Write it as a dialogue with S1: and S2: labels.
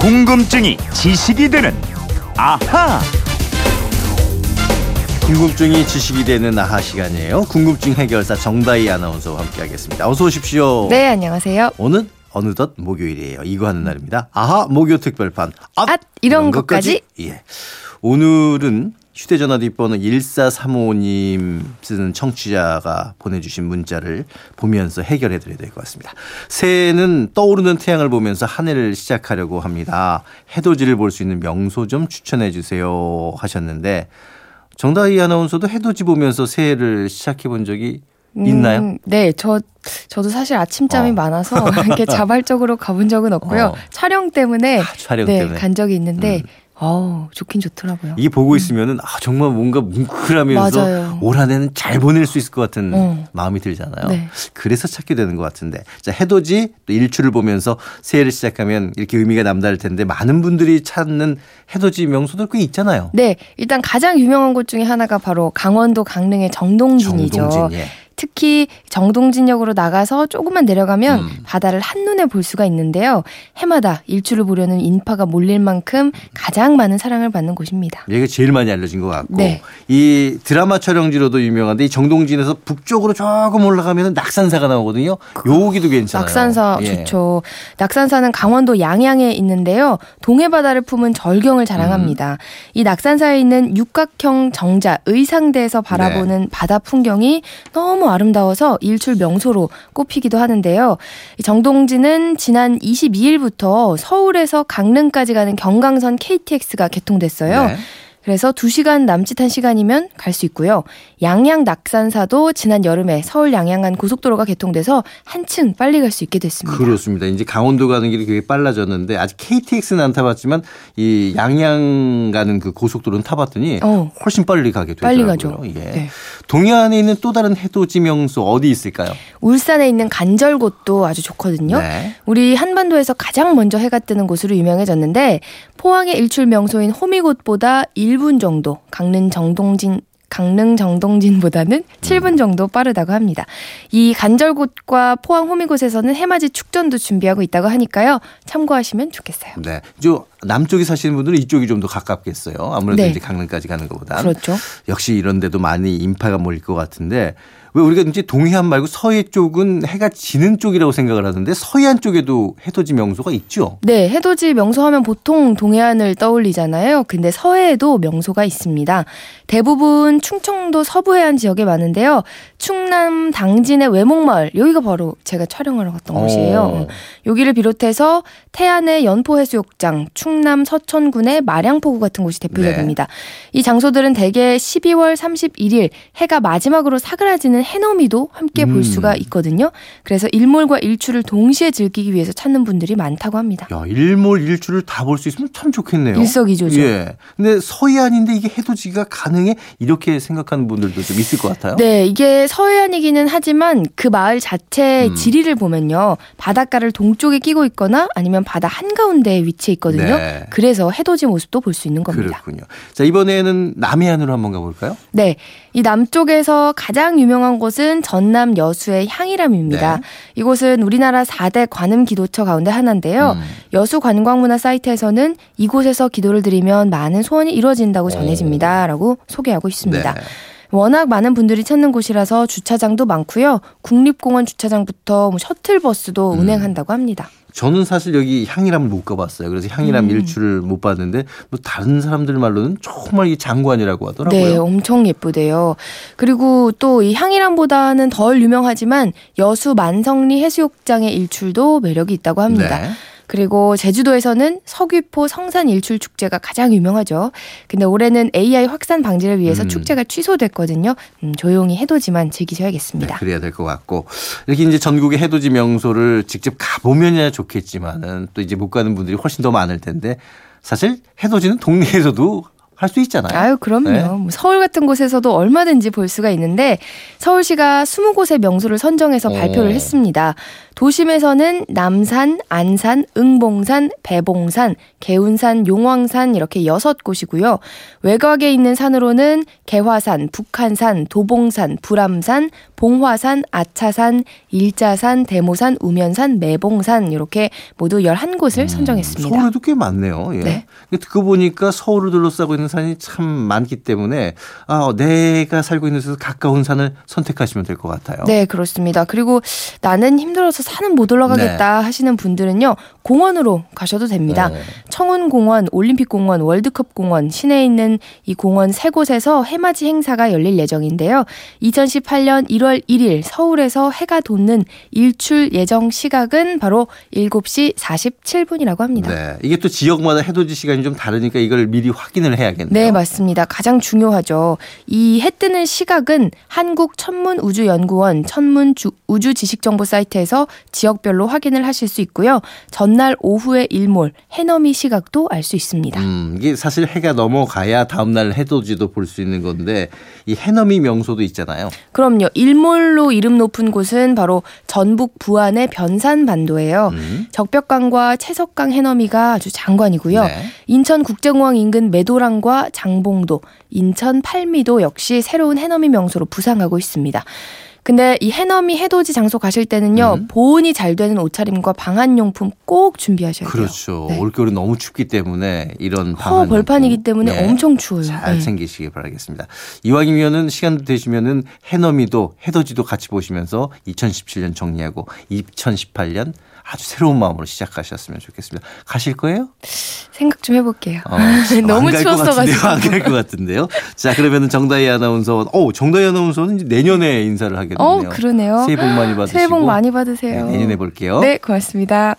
S1: 궁금증이 지식이 되는 아하.
S2: 궁금증이 지식이 되는 아하 시간이에요. 궁금증 해결사 정다희 아나운서와 함께하겠습니다. 어서 오십시오.
S3: 네, 안녕하세요.
S2: 오늘 어느덧 목요일이에요. 이거 하는 날입니다. 아하 목요 특별판. 앗,
S3: 앗, 이런 것까지?
S2: 예. 오늘은 휴대전화 뒷번호 1435님 쓰는 청취자가 보내주신 문자를 보면서 해결해 드려야 될 것 같습니다. 새해는 떠오르는 태양을 보면서 한 해를 시작하려고 합니다. 해돋이를 볼 수 있는 명소 좀 추천해 주세요 하셨는데 정다희 아나운서도 해돋이 보면서 새해를 시작해 본 적이 있나요?
S3: 음, 네, 저 저도 사실 아침잠이
S2: 어.
S3: 많아서 이렇게 자발적으로 가본 적은 없고요.
S2: 어.
S3: 촬영 때문에
S2: 아, 촬영
S3: 네,
S2: 때문에. 음.
S3: 간 적이 있는데 어우, 좋긴 좋더라고요.
S2: 이게 보고 있으면은 아 정말 뭔가 뭉클하면서
S3: 맞아요.
S2: 올 한해는 잘 보낼 수 있을 것 같은
S3: 어.
S2: 마음이 들잖아요.
S3: 네.
S2: 그래서 찾게 되는 것 같은데 자 해돋이 또 일출을 보면서 새해를 시작하면 이렇게 의미가 남다를 텐데 많은 분들이 찾는 해돋이 명소들 꽤 있잖아요.
S3: 네, 일단 가장 유명한 곳 중에 하나가 바로 강원도 강릉의 정동진이죠.
S2: 정동진 예.
S3: 특히 정동진역으로 나가서 조금만 내려가면
S2: 음.
S3: 바다를 한눈에 볼 수가 있는데요. 해마다 일출을 보려는 인파가 몰릴 만큼 가장 많은 사랑을 받는 곳입니다.
S2: 얘가 제일 많이 알려진 것 같고
S3: 네.
S2: 이 드라마 촬영지로도 유명한데 이 정동진에서 북쪽으로 조금 올라가면 낙산사가 나오거든요. 여기도 괜찮아요.
S3: 낙산사
S2: 예.
S3: 좋죠. 낙산사는 강원도 양양에 있는데요. 동해바다를 품은 절경을 자랑합니다.
S2: 음.
S3: 이 낙산사에 있는 육각형 정자 의상대에서 바라보는
S2: 네.
S3: 바다 풍경이 너무 아름다워서 일출 명소로 꼽히기도 하는데요. 이 정동진은 지난 22일부터 서울에서 강릉까지 가는 경강선 KTX가 개통됐어요.
S2: 네.
S3: 그래서 2시간 남짓한 시간이면 갈 수 있고요. 양양 낙산사도 지난 여름에 서울 양양 간 고속도로가 개통돼서 한층 빨리 갈 수 있게 됐습니다.
S2: 그렇습니다. 이제 강원도 가는 길이 되게 빨라졌는데 아직 KTX는 안 타봤지만 이 양양 가는 그 고속도로는 타봤더니
S3: 어.
S2: 훨씬 빨리 가게 되더라고요.
S3: 빨리 가죠.
S2: 예.
S3: 네.
S2: 동해안에 있는 또 다른 해돋이 명소 어디 있을까요?
S3: 울산에 있는 간절곶도 아주 좋거든요.
S2: 네.
S3: 우리 한반도에서 가장 먼저 해가 뜨는 곳으로 유명해졌는데 포항의 일출 명소인 호미곶보다 1분 정도 강릉 정동진 강릉 정동진보다는 7분 정도 빠르다고 합니다. 이 간절곶과 포항 호미곶에서는 해맞이 축전도 준비하고 있다고 하니까요. 참고하시면 좋겠어요.
S2: 네. 저 남쪽에 사시는 분들은 이쪽이 좀 더 가깝겠어요. 아무래도
S3: 네.
S2: 이제 강릉까지 가는 것보다.
S3: 그렇죠.
S2: 역시 이런 데도 많이 인파가 몰릴 것 같은데 왜 우리가 이제 동해안 말고 서해 쪽은 해가 지는 쪽이라고 생각을 하는데 서해안 쪽에도 해돋이 명소가 있죠.
S3: 네, 해돋이 명소 하면 보통 동해안을 떠올리잖아요. 근데 서해에도 명소가 있습니다. 대부분 충청도 서부 해안 지역에 많은데요. 충남 당진의 외목마을 여기가 바로 제가 촬영하러 갔던
S2: 어.
S3: 곳이에요. 여기를 비롯해서 태안의 연포해수욕장, 충남 서천군의 마량포구 같은 곳이 대표적입니다. 이 장소들은 대개 12월 31일 해가 마지막으로 사그라지 는 해넘이도 함께
S2: 음.
S3: 볼 수가 있거든요. 그래서 일몰과 일출을 동시에 즐기기 위해서 찾는 분들이 많다고 합니다.
S2: 야, 일몰 일출을 다 볼 수 있으면 참 좋겠네요.
S3: 일석이조죠.
S2: 예. 근데 서해안인데 이게 해돋이가 가능해? 이렇게 생각하는 분들도 좀 있을 것 같아요.
S3: 네, 이게 서해안이기는 하지만 그 마을 자체의
S2: 음.
S3: 지리를 보면요. 바닷가를 동쪽에 끼고 있거나 아니면 바다 한가운데에 위치해 있거든요.
S2: 네.
S3: 그래서 해돋이 모습도 볼 수 있는 겁니다.
S2: 그렇군요. 자, 이번에는 남해안으로 한번 가 볼까요?
S3: 네. 이 남쪽에서 가장 유명한 곳은 전남 여수의 향이람입니다.
S2: 네.
S3: 이곳은 우리나라 4대 관음 기도처 가운데 하나인데요.
S2: 음.
S3: 여수 관광문화 사이트에서는 이곳에서 기도를 드리면 많은 소원이 이루어진다고 전해집니다. 라고 소개하고 있습니다.
S2: 네.
S3: 워낙 많은 분들이 찾는 곳이라서 주차장도 많고요. 국립공원 주차장부터 뭐 셔틀버스도
S2: 음.
S3: 운행한다고 합니다.
S2: 저는 사실 여기 향이람을 못 가봤어요. 그래서 향이람
S3: 음.
S2: 일출을 못 봤는데 뭐 다른 사람들 말로는 정말 이 장관이라고 하더라고요.
S3: 네, 엄청 예쁘대요. 그리고 또 이 향이람보다는 덜 유명하지만 여수 만성리 해수욕장의 일출도 매력이 있다고 합니다.
S2: 네.
S3: 그리고 제주도에서는 서귀포 성산 일출 축제가 가장 유명하죠. 근데 올해는 AI 확산 방지를 위해서
S2: 음.
S3: 축제가 취소됐거든요. 음, 조용히 해돋이만 즐기셔야겠습니다.
S2: 네, 그래야 될 것 같고 이렇게 이제 전국의 해돋이 명소를 직접 가보면야 좋겠지만은 또 이제 못 가는 분들이 훨씬 더 많을 텐데 사실 해돋이는 동네에서도 할수 있잖아요.
S3: 아유, 그럼요.
S2: 네.
S3: 뭐 서울 같은 곳에서도 얼마든지 볼 수가 있는데 서울시가 20곳의 명소를 선정해서
S2: 오.
S3: 발표를 했습니다. 도심에서는 남산, 안산, 응봉산, 배봉산, 개운산, 용왕산 이렇게 여섯 곳이고요. 외곽에 있는 산으로는 개화산, 북한산, 도봉산, 불암산, 봉화산, 아차산, 일자산, 대모산, 우면산, 매봉산 이렇게 모두 11곳을 선정했습니다.
S2: 서울에도 꽤 많네요. 예.
S3: 네.
S2: 듣고 보니까 서울을 둘러싸고 있는 산이 참 많기 때문에 아, 내가 살고 있는 데서 가까운 산을 선택하시면 될 것 같아요.
S3: 네, 그렇습니다. 그리고 나는 힘들어서 산은 못 올라가겠다 하시는 분들은요, 공원으로 가셔도 됩니다.
S2: 네.
S3: 청운공원, 올림픽공원, 월드컵공원, 시내에 있는 이 공원 세 곳에서 해맞이 행사가 열릴 예정인데요. 2018년 1월 1일 서울에서 해가 돋는 일출 예정 시각은 바로 7시 47분이라고 합니다.
S2: 네. 이게 또 지역마다 해돋이 시간이 좀 다르니까 이걸 미리 확인을 해야겠네요.
S3: 네, 맞습니다. 가장 중요하죠. 이 해 뜨는 시각은 한국 천문우주연구원 천문주 우주지식정보 사이트에서 지역별로 확인을 하실 수 있고요. 전날 오후의 일몰, 해넘이 시각도 알 수 있습니다.
S2: 음, 이게 사실 해가 넘어가야 다음날 해돋이도 볼 수 있는 건데 이 해넘이 명소도 있잖아요.
S3: 그럼요. 일몰로 이름 높은 곳은 바로 전북 부안의 변산반도예요.
S2: 음.
S3: 적벽강과 채석강 해넘이가 아주 장관이고요.
S2: 네.
S3: 인천 국제공항 인근 매도랑과 장봉도, 인천 팔미도 역시 새로운 해넘이 명소로 부상하고 있습니다. 근데 이 해넘이 해돋이 장소 가실 때는요
S2: 음.
S3: 보온이 잘 되는 옷차림과 방한용품 꼭 준비하셔야 돼요.
S2: 그렇죠.
S3: 네.
S2: 올겨울이 너무 춥기 때문에 이런
S3: 허
S2: 방한
S3: 벌판이기 때문에
S2: 네,
S3: 엄청 추워요.
S2: 잘
S3: 네.
S2: 챙기시기 바라겠습니다. 이왕이면은 시간 되시면은 해넘이도 해돋이도 같이 보시면서 2017년 정리하고 2018년 아주 새로운 마음으로 시작하셨으면 좋겠습니다. 가실 거예요?
S3: 생각 좀 해볼게요.
S2: 어,
S3: 너무 추웠어가지고.
S2: 안갈 것 같은데요. 자, 그러면은 정다희 아나운서, 어, 정다희 아나운서는 내년에 인사를 하겠네요.
S3: 어 그러네요.
S2: 새해 복 많이 받으시고.
S3: 새해 복 많이 받으세요.
S2: 네, 내년에 볼게요.
S3: 네 고맙습니다.